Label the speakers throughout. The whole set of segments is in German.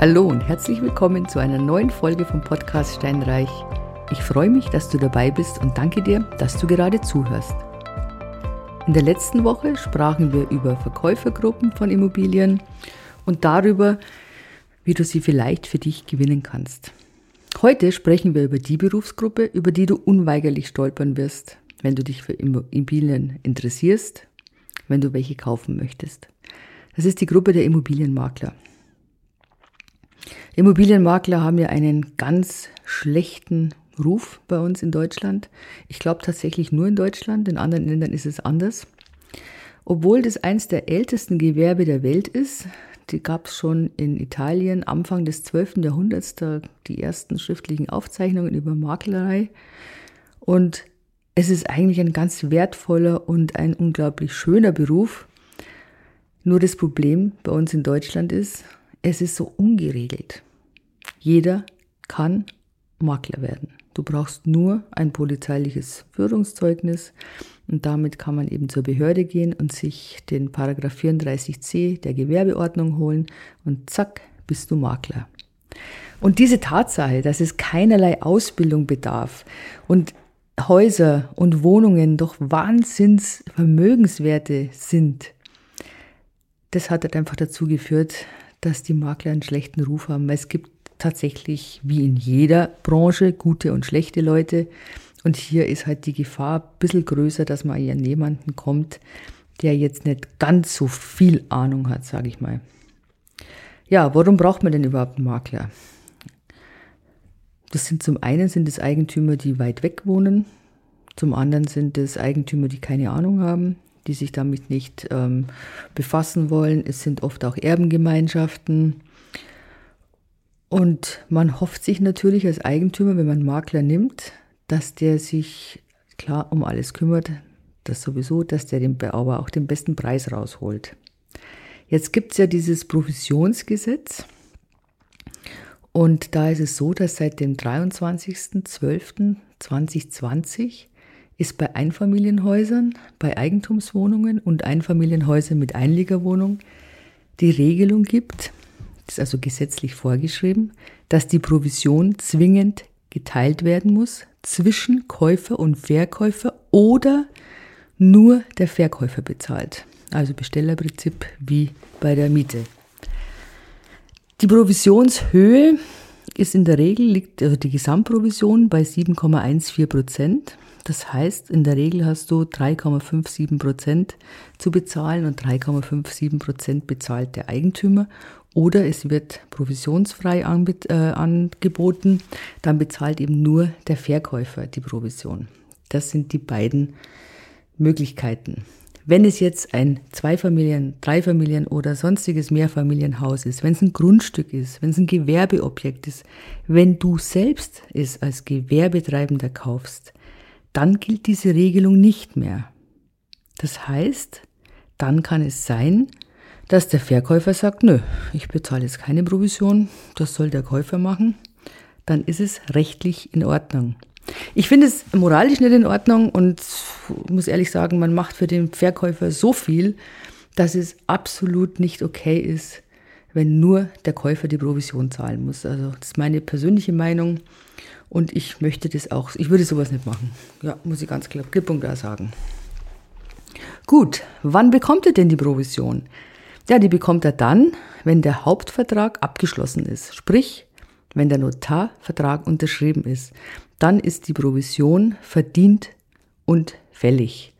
Speaker 1: Hallo und herzlich willkommen zu einer neuen Folge vom Podcast Steinreich. Ich freue mich, dass du dabei bist und danke dir, dass du gerade zuhörst. In der letzten Woche sprachen wir über Verkäufergruppen von Immobilien und darüber, wie du sie vielleicht für dich gewinnen kannst. Heute sprechen wir über die Berufsgruppe, über die du unweigerlich stolpern wirst, wenn du dich für Immobilien interessierst, wenn du welche kaufen möchtest. Das ist die Gruppe der Immobilienmakler. Immobilienmakler haben ja einen ganz schlechten Ruf bei uns in Deutschland. Ich glaube tatsächlich nur in Deutschland, in anderen Ländern ist es anders. Obwohl das eins der ältesten Gewerbe der Welt ist, die gab es schon in Italien Anfang des 12. Jahrhunderts, da die ersten schriftlichen Aufzeichnungen über Maklerei. Und es ist eigentlich ein ganz wertvoller und ein unglaublich schöner Beruf. Nur das Problem bei uns in Deutschland ist, es ist so ungeregelt. Jeder kann Makler werden. Du brauchst nur ein polizeiliches Führungszeugnis und damit kann man eben zur Behörde gehen und sich den Paragraph 34c der Gewerbeordnung holen und zack, bist du Makler. Und diese Tatsache, dass es keinerlei Ausbildung bedarf und Häuser und Wohnungen doch Wahnsinnsvermögenswerte sind, das hat halt einfach dazu geführt, dass die Makler einen schlechten Ruf haben. Es gibt tatsächlich, wie in jeder Branche, gute und schlechte Leute. Und hier ist halt die Gefahr ein bisschen größer, dass man an jemanden kommt, der jetzt nicht ganz so viel Ahnung hat, sage ich mal. Ja, warum braucht man denn überhaupt einen Makler? Das sind zum einen sind es Eigentümer, die weit weg wohnen, zum anderen sind es Eigentümer, die keine Ahnung haben, die sich damit nicht ähm, befassen wollen. Es sind oft auch Erbengemeinschaften. Und man hofft sich natürlich als Eigentümer, wenn man Makler nimmt, dass der sich klar um alles kümmert, das sowieso, dass der den, aber auch den besten Preis rausholt. Jetzt gibt es ja dieses Provisionsgesetz. Und da ist es so, dass seit dem 23.12.2020 ist bei Einfamilienhäusern, bei Eigentumswohnungen und Einfamilienhäusern mit Einliegerwohnung die Regelung gibt, das ist also gesetzlich vorgeschrieben, dass die Provision zwingend geteilt werden muss zwischen Käufer und Verkäufer oder nur der Verkäufer bezahlt. Also Bestellerprinzip wie bei der Miete. Die Provisionshöhe ist in der Regel, liegt also die Gesamtprovision bei 7,14 Prozent. Das heißt, in der Regel hast du 3,57 Prozent zu bezahlen und 3,57 Prozent bezahlt der Eigentümer. Oder es wird provisionsfrei äh, angeboten, dann bezahlt eben nur der Verkäufer die Provision. Das sind die beiden Möglichkeiten. Wenn es jetzt ein Zweifamilien-, Dreifamilien- oder sonstiges Mehrfamilienhaus ist, wenn es ein Grundstück ist, wenn es ein Gewerbeobjekt ist, wenn du selbst es als Gewerbetreibender kaufst, dann gilt diese Regelung nicht mehr. Das heißt, dann kann es sein, dass der Verkäufer sagt, nö, ich bezahle jetzt keine Provision, das soll der Käufer machen, dann ist es rechtlich in Ordnung. Ich finde es moralisch nicht in Ordnung und muss ehrlich sagen, man macht für den Verkäufer so viel, dass es absolut nicht okay ist, wenn nur der Käufer die Provision zahlen muss. Also das ist meine persönliche Meinung. Und ich möchte das auch, ich würde sowas nicht machen. Ja, muss ich ganz klar, klipp und klar sagen. Gut, wann bekommt er denn die Provision? Ja, die bekommt er dann, wenn der Hauptvertrag abgeschlossen ist. Sprich, wenn der Notarvertrag unterschrieben ist. Dann ist die Provision verdient und fällig.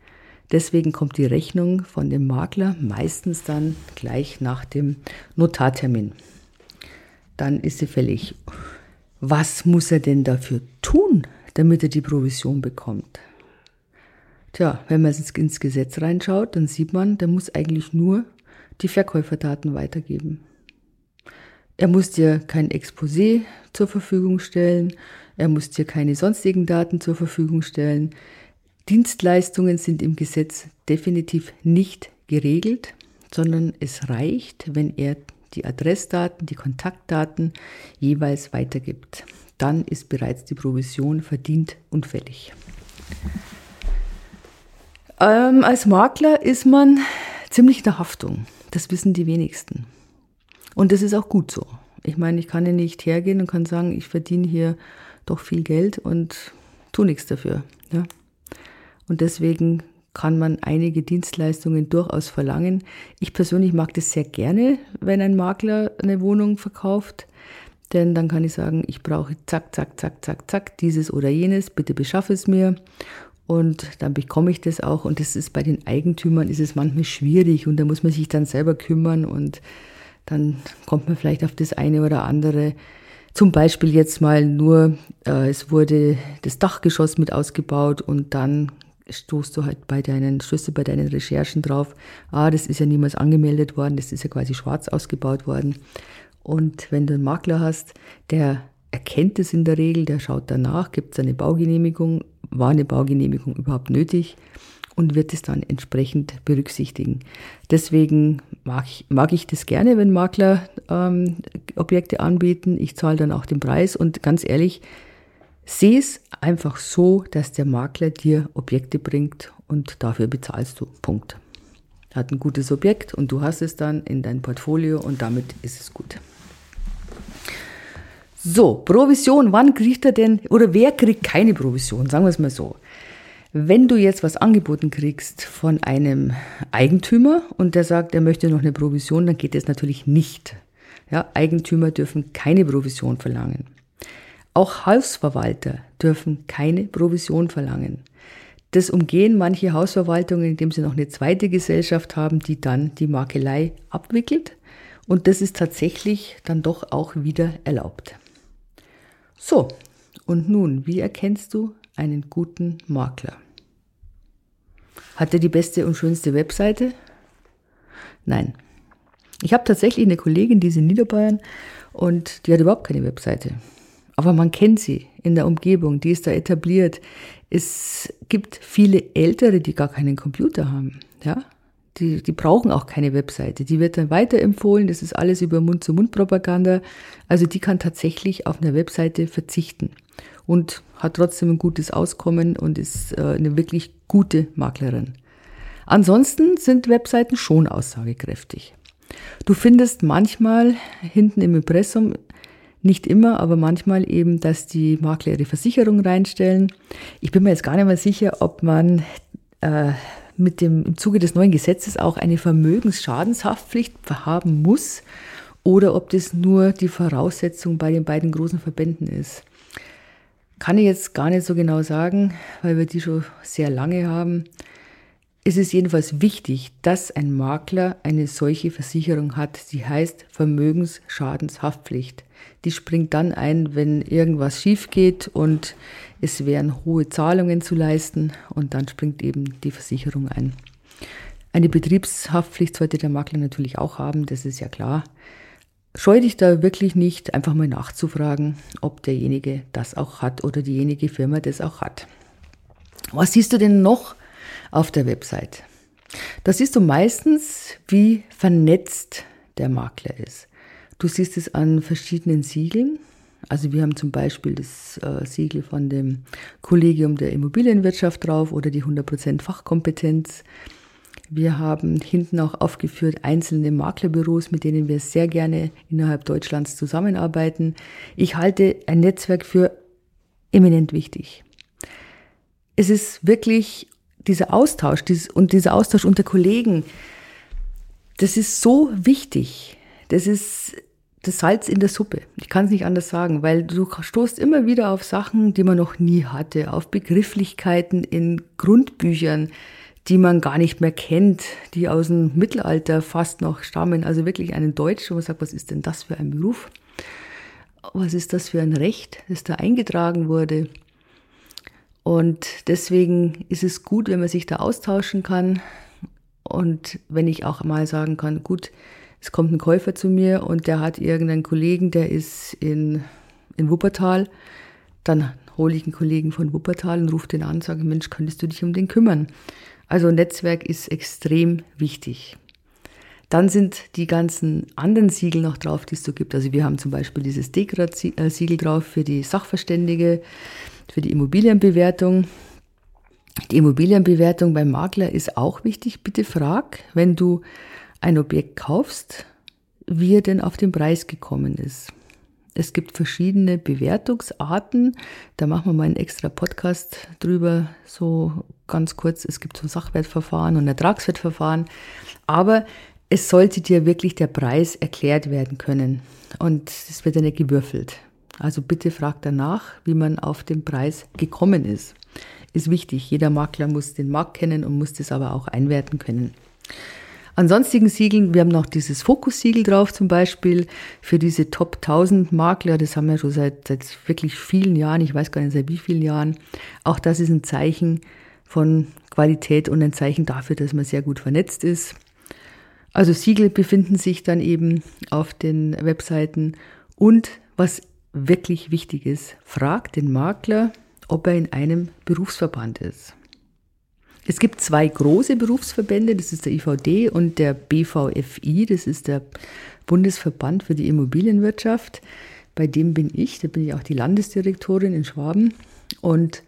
Speaker 1: Deswegen kommt die Rechnung von dem Makler meistens dann gleich nach dem Notartermin. Dann ist sie fällig. Was muss er denn dafür tun, damit er die Provision bekommt? Tja, wenn man ins Gesetz reinschaut, dann sieht man, der muss eigentlich nur die Verkäuferdaten weitergeben. Er muss dir kein Exposé zur Verfügung stellen, er muss dir keine sonstigen Daten zur Verfügung stellen. Dienstleistungen sind im Gesetz definitiv nicht geregelt, sondern es reicht, wenn er die Adressdaten, die Kontaktdaten jeweils weitergibt. Dann ist bereits die Provision verdient und fällig. Ähm, als Makler ist man ziemlich in der Haftung. Das wissen die wenigsten. Und das ist auch gut so. Ich meine, ich kann ja nicht hergehen und kann sagen, ich verdiene hier doch viel Geld und tu nichts dafür. Ja? Und deswegen kann man einige Dienstleistungen durchaus verlangen. Ich persönlich mag das sehr gerne, wenn ein Makler eine Wohnung verkauft, denn dann kann ich sagen, ich brauche zack, zack, zack, zack, zack, dieses oder jenes, bitte beschaffe es mir. Und dann bekomme ich das auch. Und das ist bei den Eigentümern ist es manchmal schwierig und da muss man sich dann selber kümmern und dann kommt man vielleicht auf das eine oder andere. Zum Beispiel jetzt mal nur, äh, es wurde das Dachgeschoss mit ausgebaut und dann stoßt du halt bei deinen, Schlüsse bei deinen Recherchen drauf, ah, das ist ja niemals angemeldet worden, das ist ja quasi schwarz ausgebaut worden. Und wenn du einen Makler hast, der erkennt es in der Regel, der schaut danach, gibt es eine Baugenehmigung, war eine Baugenehmigung überhaupt nötig und wird es dann entsprechend berücksichtigen. Deswegen mag ich, mag ich das gerne, wenn Makler ähm, Objekte anbieten. Ich zahle dann auch den Preis und ganz ehrlich, sehe es einfach so, dass der Makler dir Objekte bringt und dafür bezahlst du. Punkt. Hat ein gutes Objekt und du hast es dann in dein Portfolio und damit ist es gut. So, Provision, wann kriegt er denn, oder wer kriegt keine Provision, sagen wir es mal so. Wenn du jetzt was angeboten kriegst von einem Eigentümer und der sagt, er möchte noch eine Provision, dann geht das natürlich nicht. Ja, Eigentümer dürfen keine Provision verlangen. Auch Hausverwalter dürfen keine Provision verlangen. Das umgehen manche Hausverwaltungen, indem sie noch eine zweite Gesellschaft haben, die dann die Makelei abwickelt. Und das ist tatsächlich dann doch auch wieder erlaubt. So, und nun, wie erkennst du einen guten Makler? Hat er die beste und schönste Webseite? Nein. Ich habe tatsächlich eine Kollegin, die ist in Niederbayern und die hat überhaupt keine Webseite. Aber man kennt sie in der Umgebung, die ist da etabliert. Es gibt viele Ältere, die gar keinen Computer haben. Ja? Die, die brauchen auch keine Webseite. Die wird dann weiterempfohlen. Das ist alles über Mund-zu-Mund-Propaganda. Also die kann tatsächlich auf eine Webseite verzichten und hat trotzdem ein gutes Auskommen und ist äh, eine wirklich gute Maklerin. Ansonsten sind Webseiten schon aussagekräftig. Du findest manchmal hinten im Impressum, nicht immer, aber manchmal eben, dass die Makler ihre Versicherung reinstellen. Ich bin mir jetzt gar nicht mehr sicher, ob man äh, mit dem, im Zuge des neuen Gesetzes auch eine Vermögensschadenshaftpflicht haben muss oder ob das nur die Voraussetzung bei den beiden großen Verbänden ist. Kann ich jetzt gar nicht so genau sagen, weil wir die schon sehr lange haben. Es ist jedenfalls wichtig, dass ein Makler eine solche Versicherung hat, die heißt Vermögensschadenshaftpflicht. Die springt dann ein, wenn irgendwas schief geht und es wären hohe Zahlungen zu leisten und dann springt eben die Versicherung ein. Eine Betriebshaftpflicht sollte der Makler natürlich auch haben, das ist ja klar. Scheu dich da wirklich nicht, einfach mal nachzufragen, ob derjenige das auch hat oder diejenige Firma das auch hat. Was siehst du denn noch auf der Website? Da siehst du meistens, wie vernetzt der Makler ist. Du siehst es an verschiedenen Siegeln. Also wir haben zum Beispiel das äh, Siegel von dem Kollegium der Immobilienwirtschaft drauf oder die 100% Fachkompetenz. Wir haben hinten auch aufgeführt einzelne Maklerbüros, mit denen wir sehr gerne innerhalb Deutschlands zusammenarbeiten. Ich halte ein Netzwerk für eminent wichtig. Es ist wirklich dieser Austausch dieses, und dieser Austausch unter Kollegen, das ist so wichtig. Das ist das Salz in der Suppe. Ich kann es nicht anders sagen, weil du stoßt immer wieder auf Sachen, die man noch nie hatte, auf Begrifflichkeiten in Grundbüchern, die man gar nicht mehr kennt, die aus dem Mittelalter fast noch stammen. Also wirklich einen Deutsch, wo man sagt, was ist denn das für ein Beruf? Was ist das für ein Recht, das da eingetragen wurde? Und deswegen ist es gut, wenn man sich da austauschen kann. Und wenn ich auch mal sagen kann, gut, es kommt ein Käufer zu mir und der hat irgendeinen Kollegen, der ist in, in Wuppertal. Dann hole ich einen Kollegen von Wuppertal und rufe den an und sage, Mensch, könntest du dich um den kümmern? Also Netzwerk ist extrem wichtig. Dann sind die ganzen anderen Siegel noch drauf, die es so gibt. Also wir haben zum Beispiel dieses Dekrat-Siegel drauf für die Sachverständige, für die Immobilienbewertung. Die Immobilienbewertung beim Makler ist auch wichtig. Bitte frag, wenn du ein Objekt kaufst, wie er denn auf den Preis gekommen ist. Es gibt verschiedene Bewertungsarten. Da machen wir mal einen extra Podcast drüber, so ganz kurz. Es gibt so Sachwertverfahren und Ertragswertverfahren. Aber es sollte dir wirklich der Preis erklärt werden können. Und es wird ja nicht gewürfelt. Also bitte frag danach, wie man auf den Preis gekommen ist. Ist wichtig. Jeder Makler muss den Markt kennen und muss das aber auch einwerten können. An sonstigen Siegeln, wir haben noch dieses Fokus-Siegel drauf zum Beispiel für diese Top 1000 Makler. Das haben wir schon seit, seit wirklich vielen Jahren. Ich weiß gar nicht seit wie vielen Jahren. Auch das ist ein Zeichen von Qualität und ein Zeichen dafür, dass man sehr gut vernetzt ist. Also Siegel befinden sich dann eben auf den Webseiten. Und was wirklich wichtig ist, fragt den Makler, ob er in einem Berufsverband ist. Es gibt zwei große Berufsverbände, das ist der IVD und der BVFI, das ist der Bundesverband für die Immobilienwirtschaft. Bei dem bin ich, da bin ich auch die Landesdirektorin in Schwaben. Und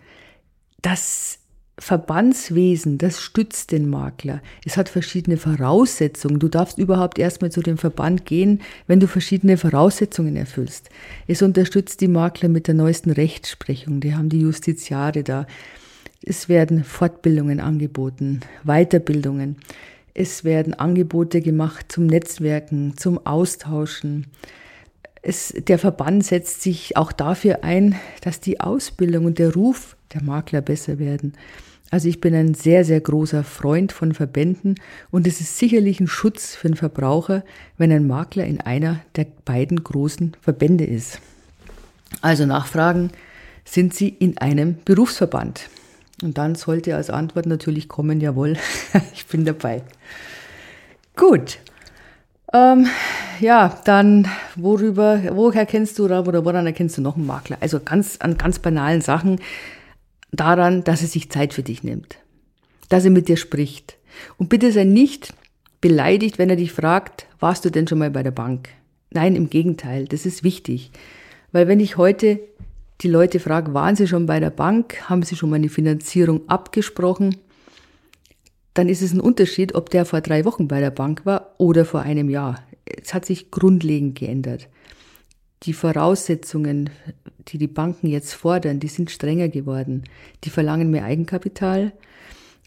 Speaker 1: das Verbandswesen, das stützt den Makler. Es hat verschiedene Voraussetzungen. Du darfst überhaupt erstmal zu dem Verband gehen, wenn du verschiedene Voraussetzungen erfüllst. Es unterstützt die Makler mit der neuesten Rechtsprechung. Die haben die Justiziare da. Es werden Fortbildungen angeboten, Weiterbildungen. Es werden Angebote gemacht zum Netzwerken, zum Austauschen. Es, der Verband setzt sich auch dafür ein, dass die Ausbildung und der Ruf der Makler besser werden. Also ich bin ein sehr, sehr großer Freund von Verbänden und es ist sicherlich ein Schutz für den Verbraucher, wenn ein Makler in einer der beiden großen Verbände ist. Also nachfragen, sind Sie in einem Berufsverband? Und dann sollte als Antwort natürlich kommen, jawohl, ich bin dabei. Gut. Ähm, ja, dann worüber, woher kennst du oder woran erkennst du noch einen Makler? Also ganz an ganz banalen Sachen daran, dass er sich Zeit für dich nimmt, dass er mit dir spricht. Und bitte sei nicht beleidigt, wenn er dich fragt, warst du denn schon mal bei der Bank? Nein, im Gegenteil, das ist wichtig. Weil wenn ich heute die Leute fragen, waren Sie schon bei der Bank? Haben Sie schon mal eine Finanzierung abgesprochen? Dann ist es ein Unterschied, ob der vor drei Wochen bei der Bank war oder vor einem Jahr. Es hat sich grundlegend geändert. Die Voraussetzungen, die die Banken jetzt fordern, die sind strenger geworden. Die verlangen mehr Eigenkapital,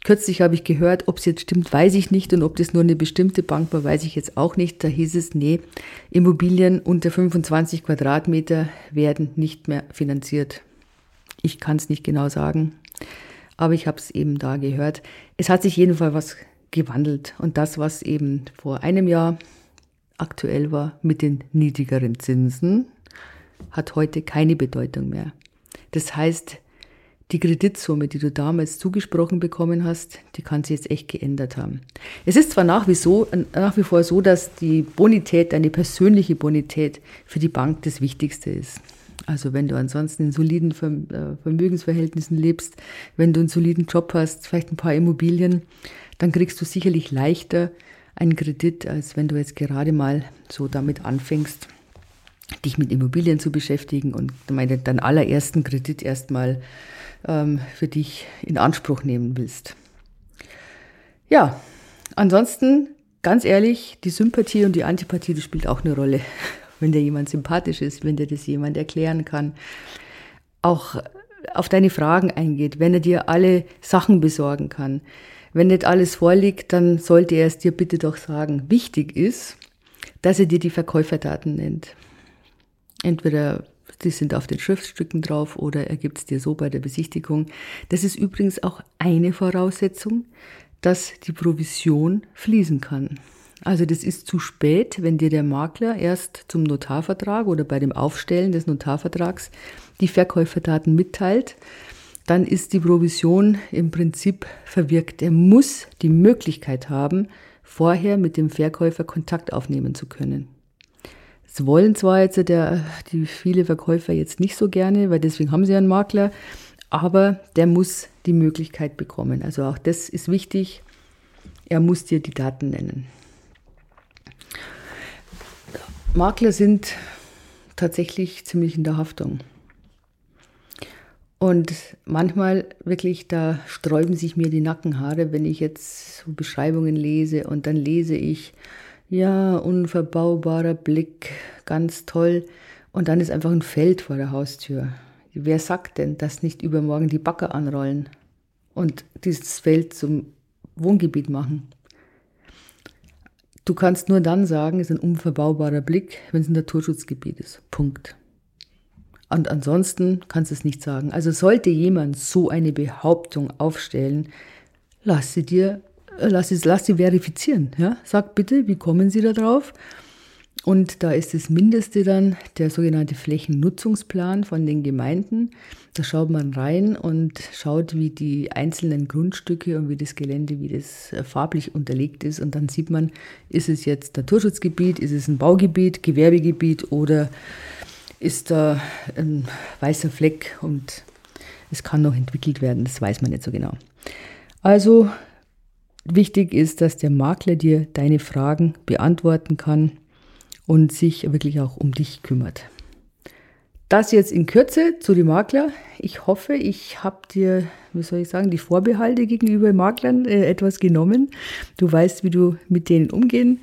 Speaker 1: Kürzlich habe ich gehört, ob es jetzt stimmt, weiß ich nicht. Und ob das nur eine bestimmte Bank war, weiß ich jetzt auch nicht. Da hieß es, nee, Immobilien unter 25 Quadratmeter werden nicht mehr finanziert. Ich kann es nicht genau sagen, aber ich habe es eben da gehört. Es hat sich jedenfalls was gewandelt. Und das, was eben vor einem Jahr aktuell war mit den niedrigeren Zinsen, hat heute keine Bedeutung mehr. Das heißt, die Kreditsumme, die du damals zugesprochen bekommen hast, die kann sich jetzt echt geändert haben. Es ist zwar nach wie, so, nach wie vor so, dass die Bonität, deine persönliche Bonität für die Bank das Wichtigste ist. Also wenn du ansonsten in soliden äh, Vermögensverhältnissen lebst, wenn du einen soliden Job hast, vielleicht ein paar Immobilien, dann kriegst du sicherlich leichter einen Kredit, als wenn du jetzt gerade mal so damit anfängst, dich mit Immobilien zu beschäftigen und deinen allerersten Kredit erstmal ähm, für dich in Anspruch nehmen willst. Ja, ansonsten, ganz ehrlich, die Sympathie und die Antipathie, das spielt auch eine Rolle. Wenn dir jemand sympathisch ist, wenn dir das jemand erklären kann, auch auf deine Fragen eingeht, wenn er dir alle Sachen besorgen kann. Wenn nicht alles vorliegt, dann sollte er es dir bitte doch sagen. Wichtig ist, dass er dir die Verkäuferdaten nennt. Entweder die sind auf den Schriftstücken drauf oder er gibt es dir so bei der Besichtigung. Das ist übrigens auch eine Voraussetzung, dass die Provision fließen kann. Also das ist zu spät, wenn dir der Makler erst zum Notarvertrag oder bei dem Aufstellen des Notarvertrags die Verkäuferdaten mitteilt, dann ist die Provision im Prinzip verwirkt. Er muss die Möglichkeit haben, vorher mit dem Verkäufer Kontakt aufnehmen zu können. Das wollen zwar jetzt der, die viele Verkäufer jetzt nicht so gerne, weil deswegen haben sie einen Makler, aber der muss die Möglichkeit bekommen. Also auch das ist wichtig. Er muss dir die Daten nennen. Makler sind tatsächlich ziemlich in der Haftung. Und manchmal wirklich, da sträuben sich mir die Nackenhaare, wenn ich jetzt so Beschreibungen lese und dann lese ich, Ja, unverbaubarer Blick, ganz toll. Und dann ist einfach ein Feld vor der Haustür. Wer sagt denn, dass nicht übermorgen die Bagger anrollen und dieses Feld zum Wohngebiet machen? Du kannst nur dann sagen, es ist ein unverbaubarer Blick, wenn es ein Naturschutzgebiet ist. Punkt. Und ansonsten kannst du es nicht sagen. Also sollte jemand so eine Behauptung aufstellen, lass sie dir, äh, lass sie, lass sie verifizieren. Ja? Sag bitte, wie kommen sie da drauf? Und da ist das Mindeste dann der sogenannte Flächennutzungsplan von den Gemeinden. Da schaut man rein und schaut, wie die einzelnen Grundstücke und wie das Gelände, wie das äh, farblich unterlegt ist. Und dann sieht man, ist es jetzt Naturschutzgebiet, ist es ein Baugebiet, Gewerbegebiet oder ist da ein weißer Fleck und es kann noch entwickelt werden. Das weiß man nicht so genau. Also wichtig ist, dass der Makler dir deine Fragen beantworten kann und sich wirklich auch um dich kümmert. Das jetzt in Kürze zu den Makler. Ich hoffe, ich habe dir, wie soll ich sagen, die Vorbehalte gegenüber Maklern äh, etwas genommen. Du weißt, wie du mit denen umgehen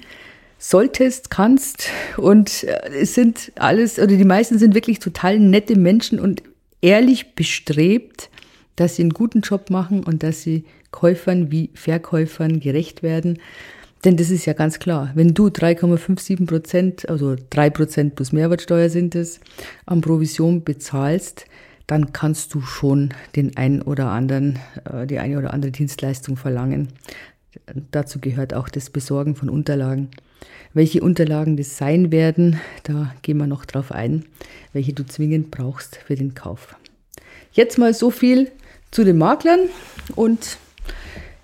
Speaker 1: solltest, kannst. Und äh, es sind alles, oder die meisten sind wirklich total nette Menschen und ehrlich bestrebt, dass sie einen guten Job machen und dass sie Käufern wie Verkäufern gerecht werden. Denn das ist ja ganz klar, wenn du 3,57 Prozent, also 3 Prozent plus Mehrwertsteuer sind es, an Provision bezahlst, dann kannst du schon den einen oder anderen, äh, die eine oder andere Dienstleistung verlangen. Dazu gehört auch das Besorgen von Unterlagen. Welche Unterlagen das sein werden, da gehen wir noch drauf ein, welche du zwingend brauchst für den Kauf. Jetzt mal so viel zu den Maklern und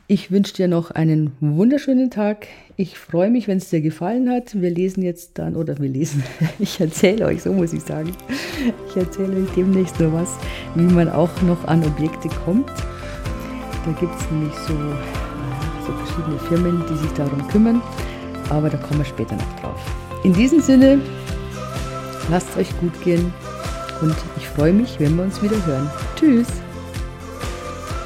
Speaker 1: ich wünsche dir noch einen wunderschönen Tag. Ich freue mich, wenn es dir gefallen hat. Wir lesen jetzt dann, oder wir lesen, ich erzähle euch, so muss ich sagen. Ich erzähle euch demnächst nur was, wie man auch noch an Objekte kommt. Da gibt es nämlich so, so verschiedene Firmen, die sich darum kümmern. Aber da kommen wir später noch drauf. In diesem Sinne, lasst es euch gut gehen und ich freue mich, wenn wir uns wieder hören. Tschüss!